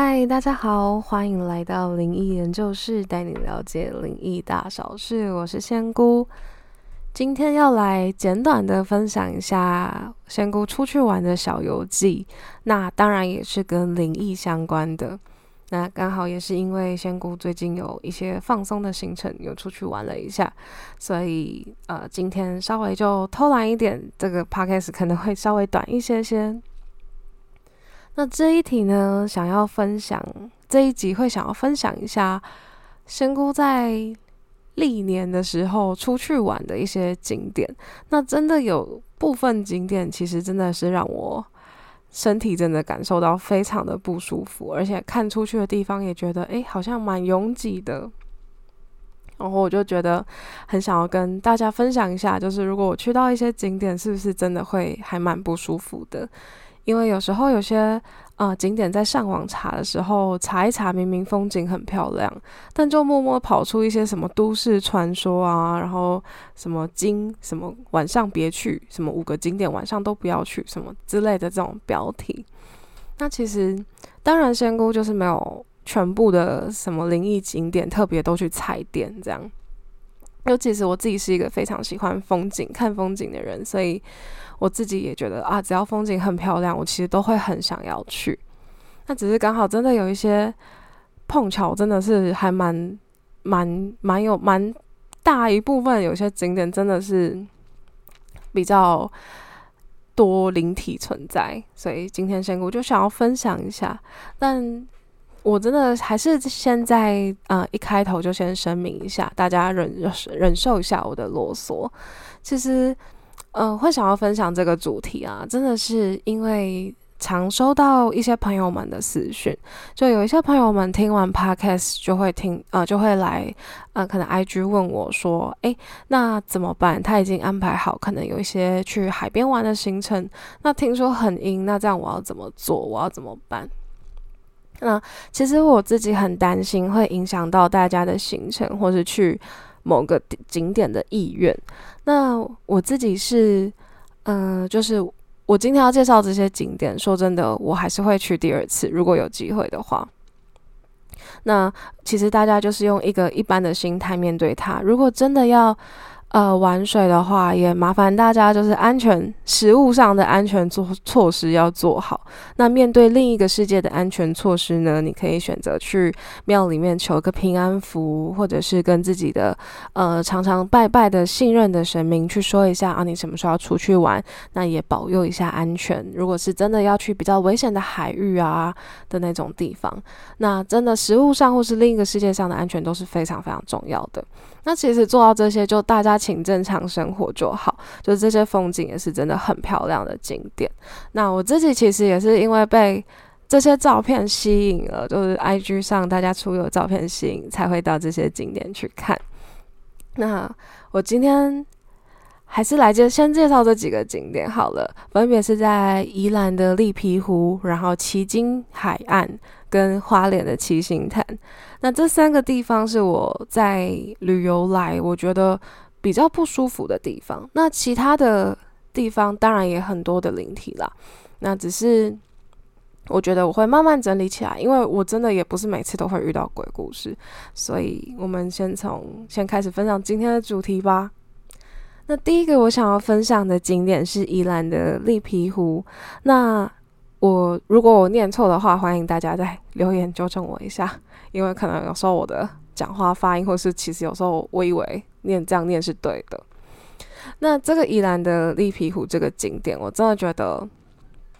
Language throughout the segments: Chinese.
嗨，大家好，欢迎来到灵异研究室，带你了解灵异大小事。我是仙姑，今天要来简短的分享一下仙姑出去玩的小游记。那当然也是跟灵异相关的。那刚好也是因为仙姑最近有一些放松的行程，有出去玩了一下，所以呃，今天稍微就偷懒一点，这个 podcast 可能会稍微短一些些。那这一题呢，想要分享这一集会想要分享一下仙姑在历年的时候出去玩的一些景点。那真的有部分景点，其实真的是让我身体真的感受到非常的不舒服，而且看出去的地方也觉得，哎，好像蛮拥挤的。然后我就觉得很想要跟大家分享一下，就是如果我去到一些景点，是不是真的会还蛮不舒服的？因为有时候有些呃景点在上网查的时候查一查，明明风景很漂亮，但就默默跑出一些什么都市传说啊，然后什么今什么晚上别去，什么五个景点晚上都不要去，什么之类的这种标题。那其实当然仙姑就是没有全部的什么灵异景点特别都去踩点这样，尤其是我自己是一个非常喜欢风景看风景的人，所以。我自己也觉得啊，只要风景很漂亮，我其实都会很想要去。那只是刚好真的有一些碰巧，真的是还蛮蛮蛮有蛮大一部分，有些景点真的是比较多灵体存在，所以今天仙姑就想要分享一下。但我真的还是现在呃一开头就先声明一下，大家忍忍受一下我的啰嗦。其实。嗯，会想要分享这个主题啊，真的是因为常收到一些朋友们的私讯，就有一些朋友们听完 podcast 就会听，呃，就会来，呃，可能 IG 问我说，诶，那怎么办？他已经安排好，可能有一些去海边玩的行程，那听说很阴，那这样我要怎么做？我要怎么办？那其实我自己很担心会影响到大家的行程，或是去。某个景点的意愿，那我自己是，嗯，就是我今天要介绍这些景点，说真的，我还是会去第二次，如果有机会的话。那其实大家就是用一个一般的心态面对它，如果真的要。呃，玩水的话也麻烦大家，就是安全食物上的安全措措施要做好。那面对另一个世界的安全措施呢？你可以选择去庙里面求个平安符，或者是跟自己的呃常常拜拜的信任的神明去说一下啊，你什么时候要出去玩，那也保佑一下安全。如果是真的要去比较危险的海域啊的那种地方，那真的食物上或是另一个世界上的安全都是非常非常重要的。那其实做到这些，就大家请正常生活就好。就这些风景也是真的很漂亮的景点。那我自己其实也是因为被这些照片吸引了，就是 IG 上大家出游照片吸引，才会到这些景点去看。那我今天还是来介先介绍这几个景点好了，分别是在宜兰的立皮湖，然后旗津海岸跟花莲的七星潭。那这三个地方是我在旅游来，我觉得比较不舒服的地方。那其他的地方当然也很多的灵体啦。那只是我觉得我会慢慢整理起来，因为我真的也不是每次都会遇到鬼故事。所以我们先从先开始分享今天的主题吧。那第一个我想要分享的景点是宜兰的立皮湖。那我如果我念错的话，欢迎大家在留言纠正我一下。因为可能有时候我的讲话发音，或是其实有时候我以为念这样念是对的。那这个宜兰的立皮湖这个景点，我真的觉得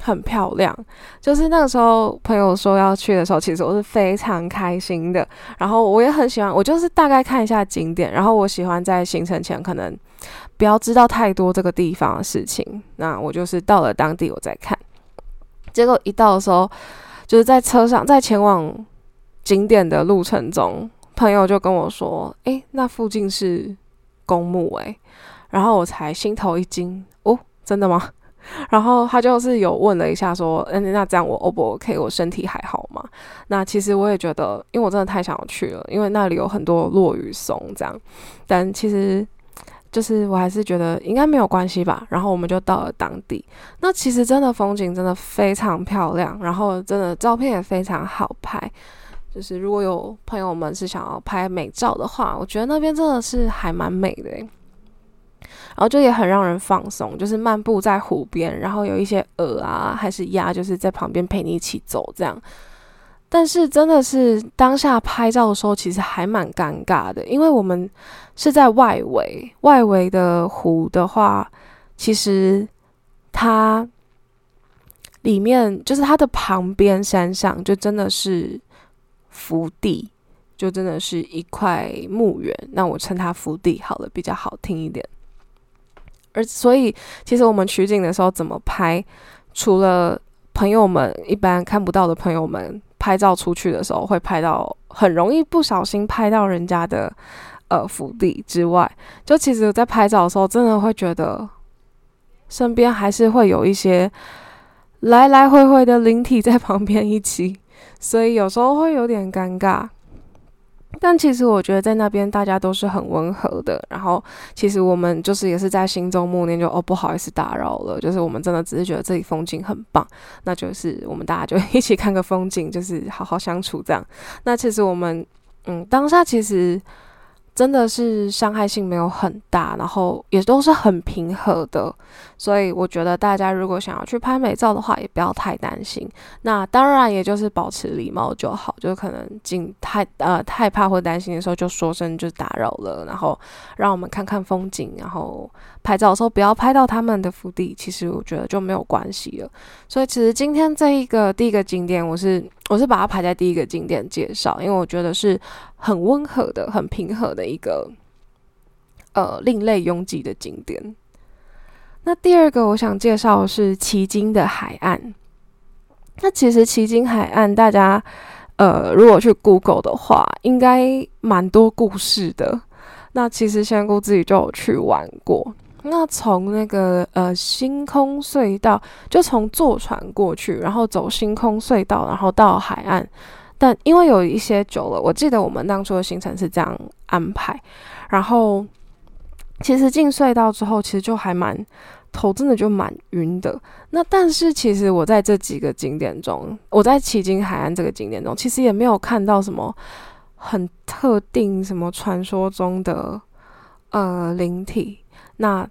很漂亮。就是那个时候朋友说要去的时候，其实我是非常开心的。然后我也很喜欢，我就是大概看一下景点，然后我喜欢在行程前可能不要知道太多这个地方的事情。那我就是到了当地我再看。结果一到的时候，就是在车上在前往。景点的路程中，朋友就跟我说：“诶，那附近是公墓诶。”然后我才心头一惊：“哦，真的吗？” 然后他就是有问了一下，说：“嗯，那这样我 O 不 OK？我身体还好吗？”那其实我也觉得，因为我真的太想要去了，因为那里有很多落雨松这样。但其实就是我还是觉得应该没有关系吧。然后我们就到了当地，那其实真的风景真的非常漂亮，然后真的照片也非常好拍。就是如果有朋友们是想要拍美照的话，我觉得那边真的是还蛮美的。然后就也很让人放松，就是漫步在湖边，然后有一些鹅啊还是鸭，就是在旁边陪你一起走这样。但是真的是当下拍照的时候，其实还蛮尴尬的，因为我们是在外围，外围的湖的话，其实它里面就是它的旁边山上就真的是福地，就真的是一块墓园。那我称它福地好了，比较好听一点。而所以，其实我们取景的时候怎么拍，除了朋友们一般看不到的朋友们。拍照出去的时候会拍到，很容易不小心拍到人家的呃福地之外，就其实，在拍照的时候，真的会觉得身边还是会有一些来来回回的灵体在旁边一起，所以有时候会有点尴尬。但其实我觉得在那边大家都是很温和的，然后其实我们就是也是在心中默念，就哦不好意思打扰了，就是我们真的只是觉得这里风景很棒，那就是我们大家就 一起看个风景，就是好好相处这样。那其实我们嗯当下其实。真的是伤害性没有很大，然后也都是很平和的，所以我觉得大家如果想要去拍美照的话，也不要太担心。那当然也就是保持礼貌就好，就可能进太呃害怕或担心的时候就说声就打扰了，然后让我们看看风景，然后拍照的时候不要拍到他们的腹地，其实我觉得就没有关系了。所以其实今天这一个第一个景点，我是我是把它排在第一个景点介绍，因为我觉得是。很温和的、很平和的一个呃另类拥挤的景点。那第二个我想介绍的是奇经的海岸。那其实奇经海岸，大家呃如果去 Google 的话，应该蛮多故事的。那其实仙姑自己就有去玩过。那从那个呃星空隧道，就从坐船过去，然后走星空隧道，然后到海岸。但因为有一些久了，我记得我们当初的行程是这样安排。然后其实进隧道之后，其实就还蛮头真的就蛮晕的。那但是其实我在这几个景点中，我在奇经海岸这个景点中，其实也没有看到什么很特定、什么传说中的呃灵体。那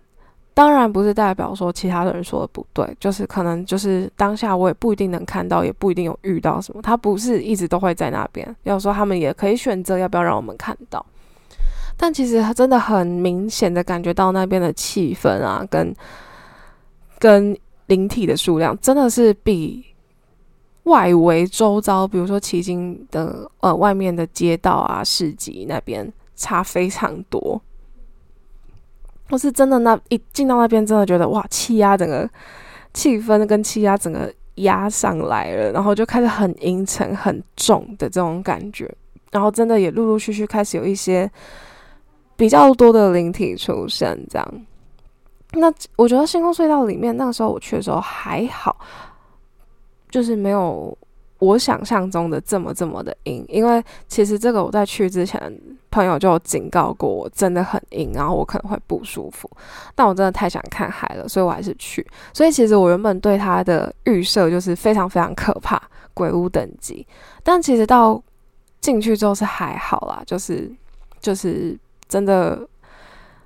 当然不是代表说其他的人说的不对，就是可能就是当下我也不一定能看到，也不一定有遇到什么。他不是一直都会在那边，要说他们也可以选择要不要让我们看到。但其实他真的很明显的感觉到那边的气氛啊，跟跟灵体的数量真的是比外围周遭，比如说奇经的呃外面的街道啊市集那边差非常多。我是真的，那一进到那边，真的觉得哇，气压整个气氛跟气压整个压上来了，然后就开始很阴沉、很重的这种感觉，然后真的也陆陆续续开始有一些比较多的灵体出现，这样。那我觉得星空隧道里面那个时候我去的时候还好，就是没有。我想象中的这么这么的阴，因为其实这个我在去之前，朋友就警告过我，真的很阴，然后我可能会不舒服。但我真的太想看海了，所以我还是去。所以其实我原本对它的预设就是非常非常可怕，鬼屋等级。但其实到进去之后是还好啦，就是就是真的，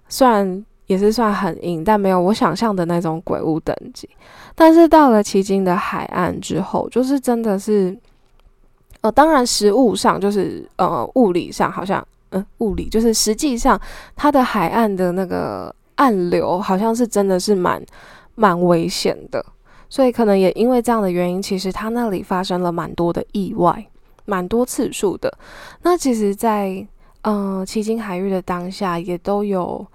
虽然。也是算很硬，但没有我想象的那种鬼屋等级。但是到了奇经的海岸之后，就是真的是，呃，当然实物上就是呃物理上好像，嗯，物理就是实际上它的海岸的那个暗流好像是真的是蛮蛮危险的。所以可能也因为这样的原因，其实它那里发生了蛮多的意外，蛮多次数的。那其实，在嗯奇经海域的当下，也都有。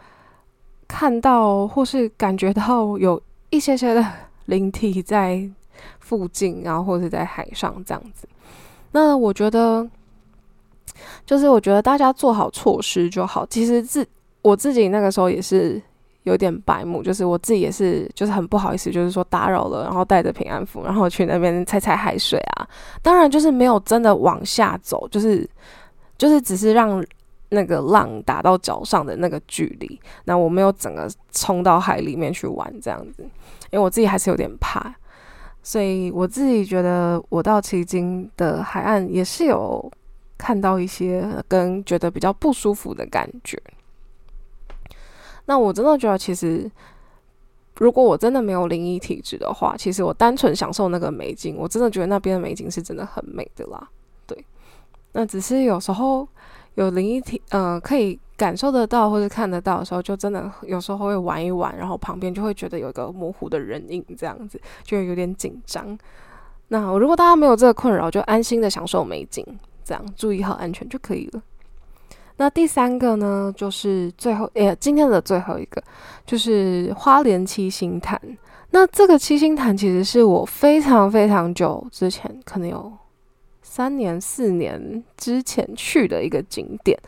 看到或是感觉到有一些些的灵体在附近，然后或者在海上这样子。那我觉得，就是我觉得大家做好措施就好。其实自我自己那个时候也是有点白目，就是我自己也是就是很不好意思，就是说打扰了，然后带着平安符，然后去那边踩踩海水啊。当然就是没有真的往下走，就是就是只是让。那个浪打到脚上的那个距离。那我没有整个冲到海里面去玩这样子，因为我自己还是有点怕，所以我自己觉得我到奇经的海岸也是有看到一些跟觉得比较不舒服的感觉。那我真的觉得，其实如果我真的没有灵异体质的话，其实我单纯享受那个美景，我真的觉得那边的美景是真的很美的啦。对，那只是有时候有灵异体，呃，可以感受得到或者看得到的时候，就真的有时候会玩一玩，然后旁边就会觉得有一个模糊的人影，这样子就有点紧张。那如果大家没有这个困扰，就安心的享受美景，这样注意好安全就可以了。那第三个呢，就是最后，诶，今天的最后一个，就是花莲七星潭。那这个七星潭其实是我非常非常久之前，可能有三年、四年之前去的一个景点。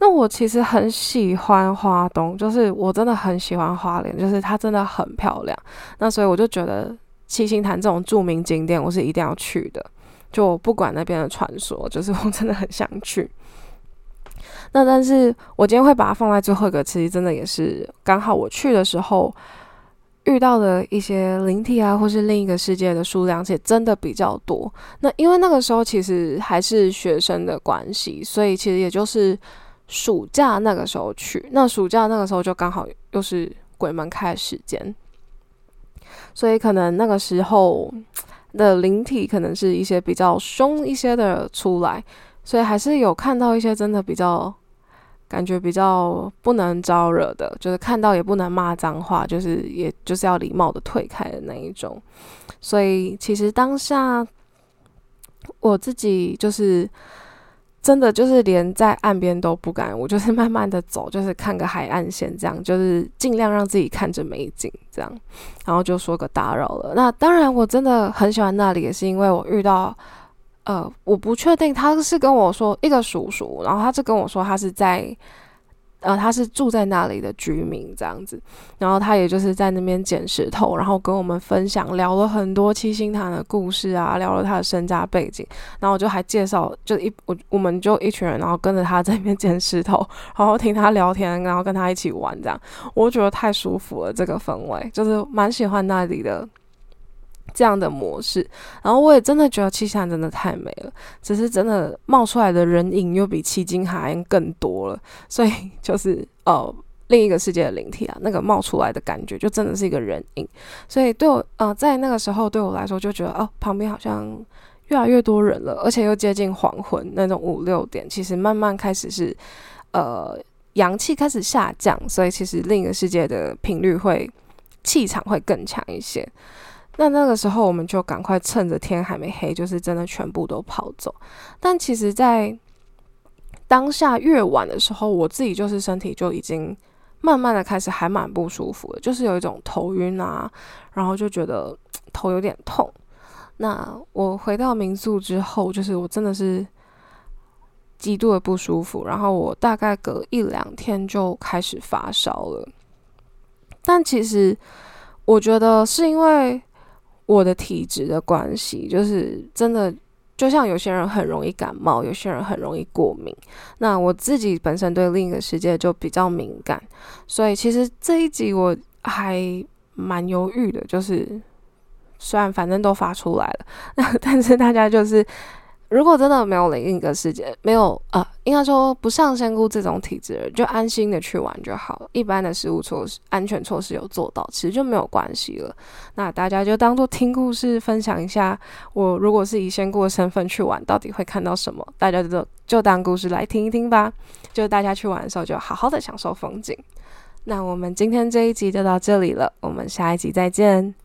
那我其实很喜欢花东，就是我真的很喜欢花莲，就是它真的很漂亮。那所以我就觉得七星潭这种著名景点，我是一定要去的。就不管那边的传说，就是我真的很想去。那但是我今天会把它放在最后一个，其实真的也是刚好我去的时候遇到的一些灵体啊，或是另一个世界的数量，且真的比较多。那因为那个时候其实还是学生的关系，所以其实也就是暑假那个时候去。那暑假那个时候就刚好又是鬼门开的时间，所以可能那个时候的灵体可能是一些比较凶一些的出来，所以还是有看到一些真的比较。感觉比较不能招惹的，就是看到也不能骂脏话，就是也就是要礼貌的退开的那一种。所以其实当下我自己就是真的就是连在岸边都不敢，我就是慢慢的走，就是看个海岸线这样，就是尽量让自己看着美景这样，然后就说个打扰了。那当然我真的很喜欢那里，也是因为我遇到。呃，我不确定，他是跟我说一个叔叔，然后他是跟我说他是在，呃，他是住在那里的居民这样子，然后他也就是在那边捡石头，然后跟我们分享聊了很多七星潭的故事啊，聊了他的身家背景，然后就还介绍，就一我我们就一群人，然后跟着他 在那边捡石头，然后听他聊天，然后跟他一起玩这样，我觉得太舒服了，这个氛围就是蛮喜欢那里的。这样的模式，然后我也真的觉得七星真的太美了，只是真的冒出来的人影又比七星海岸更多了，所以就是呃 另一个世界的灵体啊，那个冒出来的感觉就真的是一个人影，所以对我呃在那个时候对我来说就觉得哦旁边好像越来越多人了，而且又接近黄昏那种五六点，其实慢慢开始是呃阳气开始下降，所以其实另一个世界的频率会气场会更强一些。那那个时候，我们就赶快趁着天还没黑，就是真的全部都跑走。但其实，在当下越晚的时候，我自己就是身体就已经慢慢的开始还蛮不舒服的，就是有一种头晕啊，然后就觉得头有点痛。那我回到民宿之后，就是我真的是极度的不舒服，然后我大概隔一两天就开始发烧了。但其实我觉得是因为。我的体质的关系，就是真的，就像有些人很容易感冒，有些人很容易过敏。那我自己本身对另一个世界就比较敏感，所以其实这一集我还蛮犹豫的，就是虽然反正都发出来了，但是大家就是。如果真的没有另一个世界，没有呃，应该说不上仙姑这种体质，就安心的去玩就好了。一般的食物措施、安全措施有做到，其实就没有关系了。那大家就当做听故事分享一下。我如果是以仙姑的身份去玩，到底会看到什么？大家就就当故事来听一听吧。就大家去玩的时候，就好好的享受风景。那我们今天这一集就到这里了，我们下一集再见。